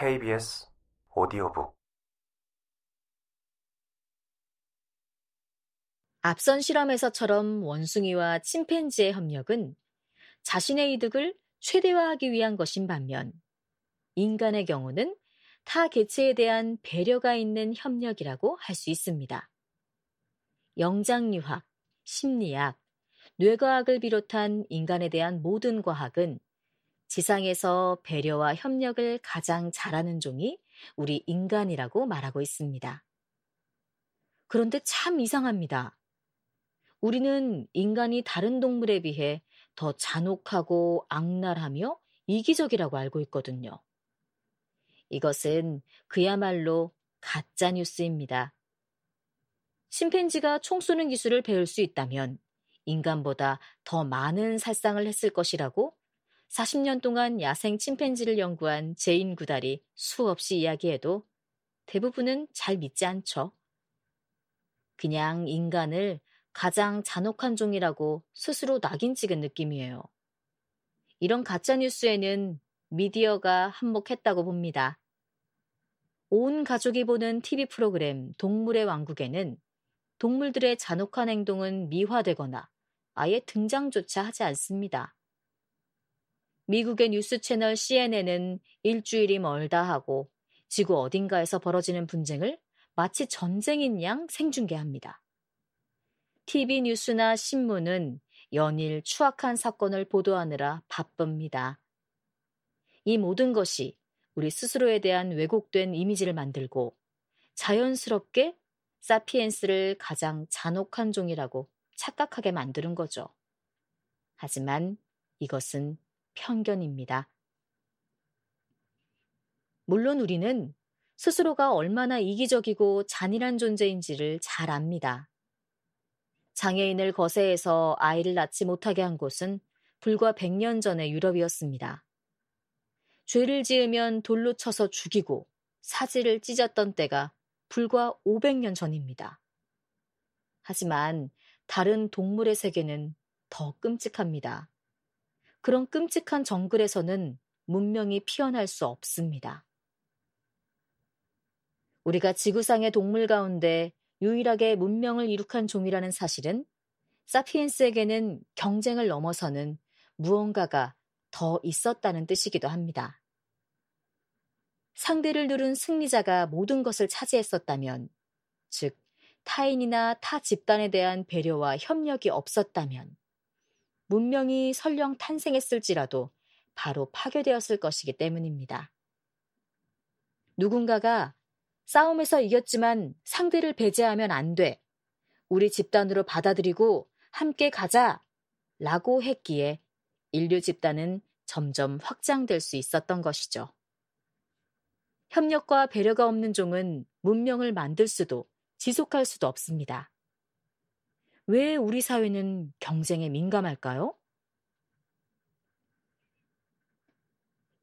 KBS 오디오북 앞선 실험에서처럼 원숭이와 침팬지의 협력은 자신의 이득을 최대화하기 위한 것인 반면 인간의 경우는 타 개체에 대한 배려가 있는 협력이라고 할 수 있습니다. 영장유학, 심리학, 뇌과학을 비롯한 인간에 대한 모든 과학은 지상에서 배려와 협력을 가장 잘하는 종이 우리 인간이라고 말하고 있습니다. 그런데 참 이상합니다. 우리는 인간이 다른 동물에 비해 더 잔혹하고 악랄하며 이기적이라고 알고 있거든요. 이것은 그야말로 가짜 뉴스입니다. 심팬지가 총 쏘는 기술을 배울 수 있다면 인간보다 더 많은 살상을 했을 것이라고 40년 동안 야생 침팬지를 연구한 제인 구달이 수없이 이야기해도 대부분은 잘 믿지 않죠. 그냥 인간을 가장 잔혹한 종이라고 스스로 낙인 찍은 느낌이에요. 이런 가짜뉴스에는 미디어가 한몫했다고 봅니다. 온 가족이 보는 TV 프로그램 동물의 왕국에는 동물들의 잔혹한 행동은 미화되거나 아예 등장조차 하지 않습니다. 미국의 뉴스 채널 CNN은 일주일이 멀다 하고 지구 어딘가에서 벌어지는 분쟁을 마치 전쟁인 양 생중계합니다. TV 뉴스나 신문은 연일 추악한 사건을 보도하느라 바쁩니다. 이 모든 것이 우리 스스로에 대한 왜곡된 이미지를 만들고 자연스럽게 사피엔스를 가장 잔혹한 종이라고 착각하게 만드는 거죠. 하지만 이것은 편견입니다. 물론 우리는 스스로가 얼마나 이기적이고 잔인한 존재인지를 잘 압니다. 장애인을 거세해서 아이를 낳지 못하게 한 곳은 불과 100년 전의 유럽이었습니다. 죄를 지으면 돌로 쳐서 죽이고 사지를 찢었던 때가 불과 500년 전입니다. 하지만 다른 동물의 세계는 더 끔찍합니다. 그런 끔찍한 정글에서는 문명이 피어날 수 없습니다. 우리가 지구상의 동물 가운데 유일하게 문명을 이룩한 종이라는 사실은 사피엔스에게는 경쟁을 넘어서는 무언가가 더 있었다는 뜻이기도 합니다. 상대를 누른 승리자가 모든 것을 차지했었다면, 즉, 타인이나 타 집단에 대한 배려와 협력이 없었다면, 문명이 설령 탄생했을지라도 바로 파괴되었을 것이기 때문입니다. 누군가가 싸움에서 이겼지만 상대를 배제하면 안 돼. 우리 집단으로 받아들이고 함께 가자. 라고 했기에 인류 집단은 점점 확장될 수 있었던 것이죠. 협력과 배려가 없는 종은 문명을 만들 수도 지속할 수도 없습니다. 왜 우리 사회는 경쟁에 민감할까요?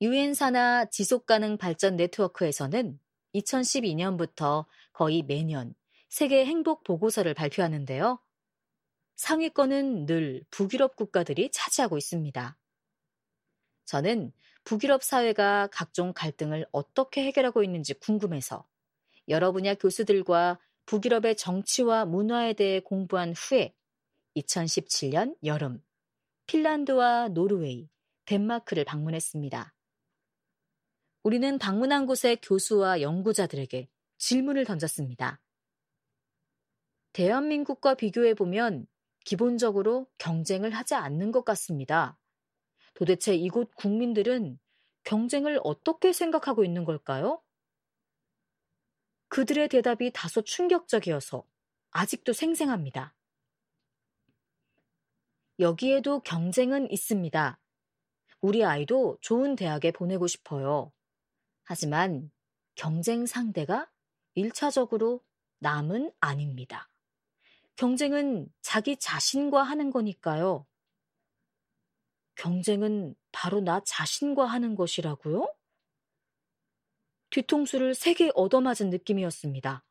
유엔사나 지속가능 발전 네트워크에서는 2012년부터 거의 매년 세계 행복 보고서를 발표하는데요. 상위권은 늘 북유럽 국가들이 차지하고 있습니다. 저는 북유럽 사회가 각종 갈등을 어떻게 해결하고 있는지 궁금해서 여러 분야 교수들과 북유럽의 정치와 문화에 대해 공부한 후에 2017년 여름 핀란드와 노르웨이, 덴마크를 방문했습니다. 우리는 방문한 곳의 교수와 연구자들에게 질문을 던졌습니다. 대한민국과 비교해 보면 기본적으로 경쟁을 하지 않는 것 같습니다. 도대체 이곳 국민들은 경쟁을 어떻게 생각하고 있는 걸까요? 그들의 대답이 다소 충격적이어서 아직도 생생합니다. 여기에도 경쟁은 있습니다. 우리 아이도 좋은 대학에 보내고 싶어요. 하지만 경쟁 상대가 1차적으로 남은 아닙니다. 경쟁은 자기 자신과 하는 거니까요. 경쟁은 바로 나 자신과 하는 것이라고요? 뒤통수를 세게 얻어맞은 느낌이었습니다.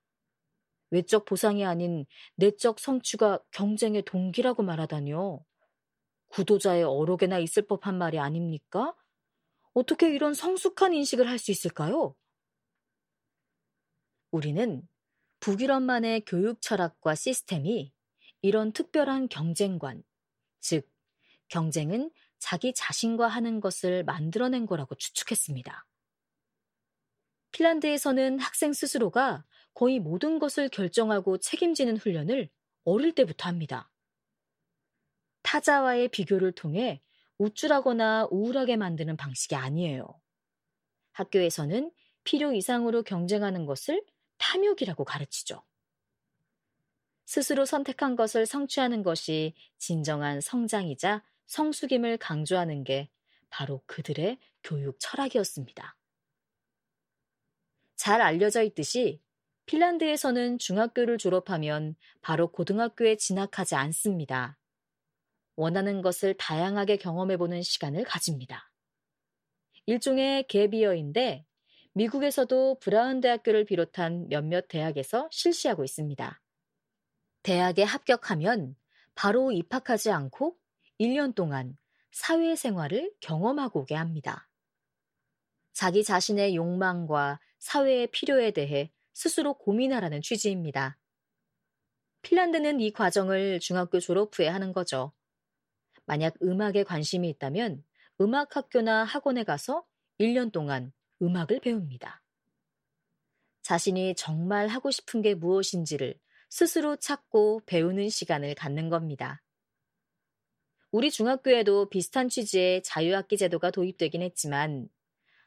외적 보상이 아닌 내적 성취가 경쟁의 동기라고 말하다니요. 구도자의 어록에나 있을 법한 말이 아닙니까? 어떻게 이런 성숙한 인식을 할 수 있을까요? 우리는 북유럽만의 교육 철학과 시스템이 이런 특별한 경쟁관, 즉, 경쟁은 자기 자신과 하는 것을 만들어낸 거라고 추측했습니다. 핀란드에서는 학생 스스로가 거의 모든 것을 결정하고 책임지는 훈련을 어릴 때부터 합니다. 타자와의 비교를 통해 우쭐하거나 우울하게 만드는 방식이 아니에요. 학교에서는 필요 이상으로 경쟁하는 것을 탐욕이라고 가르치죠. 스스로 선택한 것을 성취하는 것이 진정한 성장이자 성숙임을 강조하는 게 바로 그들의 교육 철학이었습니다. 잘 알려져 있듯이 핀란드에서는 중학교를 졸업하면 바로 고등학교에 진학하지 않습니다. 원하는 것을 다양하게 경험해보는 시간을 가집니다. 일종의 갭이어인데 미국에서도 브라운 대학교를 비롯한 몇몇 대학에서 실시하고 있습니다. 대학에 합격하면 바로 입학하지 않고 1년 동안 사회생활을 경험하고 오게 합니다. 자기 자신의 욕망과 사회의 필요에 대해 스스로 고민하라는 취지입니다. 핀란드는 이 과정을 중학교 졸업 후에 하는 거죠. 만약 음악에 관심이 있다면 음악학교나 학원에 가서 1년 동안 음악을 배웁니다. 자신이 정말 하고 싶은 게 무엇인지를 스스로 찾고 배우는 시간을 갖는 겁니다. 우리 중학교에도 비슷한 취지의 자유학기 제도가 도입되긴 했지만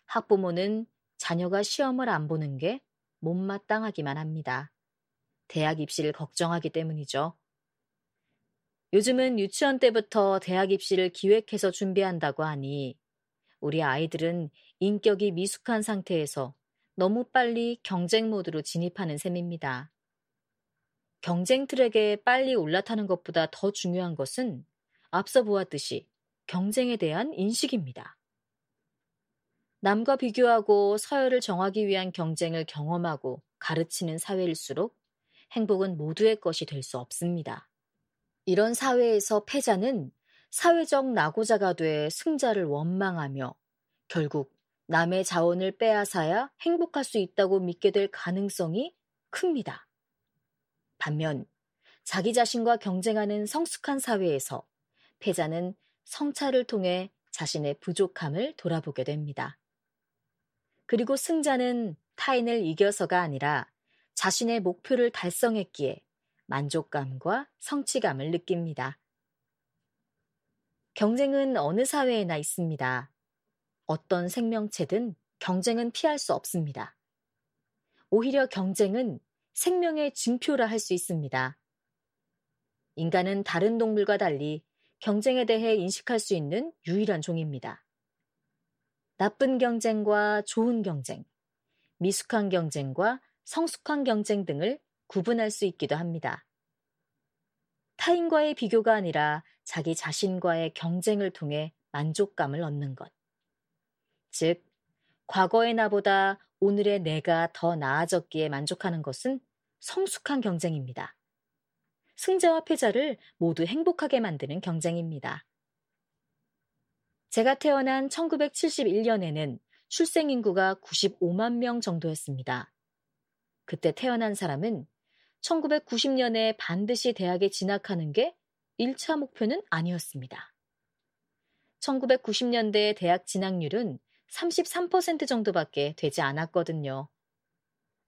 학부모는 자녀가 시험을 안 보는 게 못마땅하기만 합니다. 대학 입시를 걱정하기 때문이죠. 요즘은 유치원 때부터 대학 입시를 기획해서 준비한다고 하니 우리 아이들은 인격이 미숙한 상태에서 너무 빨리 경쟁 모드로 진입하는 셈입니다. 경쟁 트랙에 빨리 올라타는 것보다 더 중요한 것은 앞서 보았듯이 경쟁에 대한 인식입니다. 남과 비교하고 서열을 정하기 위한 경쟁을 경험하고 가르치는 사회일수록 행복은 모두의 것이 될 수 없습니다. 이런 사회에서 패자는 사회적 낙오자가 돼 승자를 원망하며 결국 남의 자원을 빼앗아야 행복할 수 있다고 믿게 될 가능성이 큽니다. 반면 자기 자신과 경쟁하는 성숙한 사회에서 패자는 성찰을 통해 자신의 부족함을 돌아보게 됩니다. 그리고 승자는 타인을 이겨서가 아니라 자신의 목표를 달성했기에 만족감과 성취감을 느낍니다. 경쟁은 어느 사회에나 있습니다. 어떤 생명체든 경쟁은 피할 수 없습니다. 오히려 경쟁은 생명의 증표라 할 수 있습니다. 인간은 다른 동물과 달리 경쟁에 대해 인식할 수 있는 유일한 종입니다. 나쁜 경쟁과 좋은 경쟁, 미숙한 경쟁과 성숙한 경쟁 등을 구분할 수 있기도 합니다. 타인과의 비교가 아니라 자기 자신과의 경쟁을 통해 만족감을 얻는 것. 즉, 과거의 나보다 오늘의 내가 더 나아졌기에 만족하는 것은 성숙한 경쟁입니다. 승자와 패자를 모두 행복하게 만드는 경쟁입니다. 제가 태어난 1971년에는 출생 인구가 95만 명 정도였습니다. 그때 태어난 사람은 1990년에 반드시 대학에 진학하는 게 1차 목표는 아니었습니다. 1990년대 대학 진학률은 33% 정도밖에 되지 않았거든요.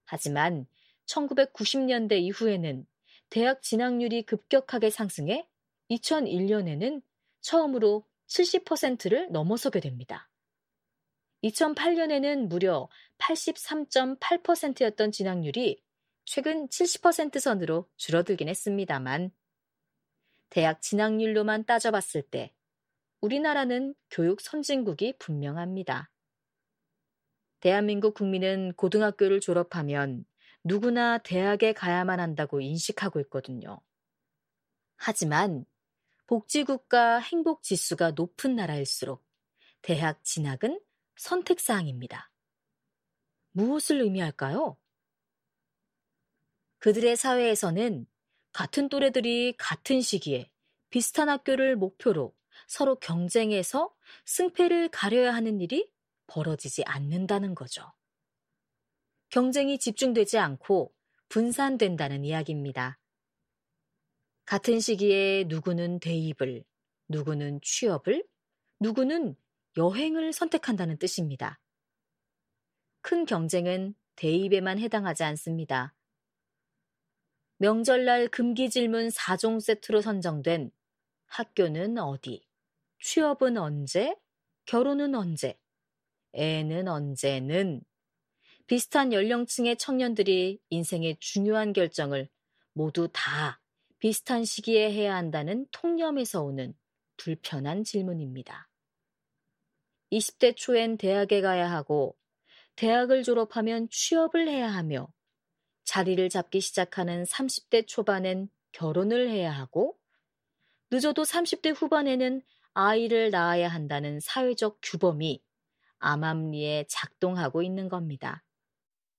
하지만 1990년대 이후에는 대학 진학률이 급격하게 상승해 2001년에는 처음으로 70%를 넘어서게 됩니다. 2008년에는 무려 83.8%였던 진학률이 최근 70% 선으로 줄어들긴 했습니다만 대학 진학률로만 따져봤을 때 우리나라는 교육 선진국이 분명합니다. 대한민국 국민은 고등학교를 졸업하면 누구나 대학에 가야만 한다고 인식하고 있거든요. 하지만 복지국가 행복 지수가 높은 나라일수록 대학 진학은 선택사항입니다. 무엇을 의미할까요? 그들의 사회에서는 같은 또래들이 같은 시기에 비슷한 학교를 목표로 서로 경쟁해서 승패를 가려야 하는 일이 벌어지지 않는다는 거죠. 경쟁이 집중되지 않고 분산된다는 이야기입니다. 같은 시기에 누구는 대입을, 누구는 취업을, 누구는 여행을 선택한다는 뜻입니다. 큰 경쟁은 대입에만 해당하지 않습니다. 명절날 금기 질문 4종 세트로 선정된 학교는 어디, 취업은 언제, 결혼은 언제, 애는 언제는 비슷한 연령층의 청년들이 인생의 중요한 결정을 모두 다 비슷한 시기에 해야 한다는 통념에서 오는 불편한 질문입니다. 20대 초엔 대학에 가야 하고 대학을 졸업하면 취업을 해야 하며 자리를 잡기 시작하는 30대 초반엔 결혼을 해야 하고 늦어도 30대 후반에는 아이를 낳아야 한다는 사회적 규범이 암암리에 작동하고 있는 겁니다.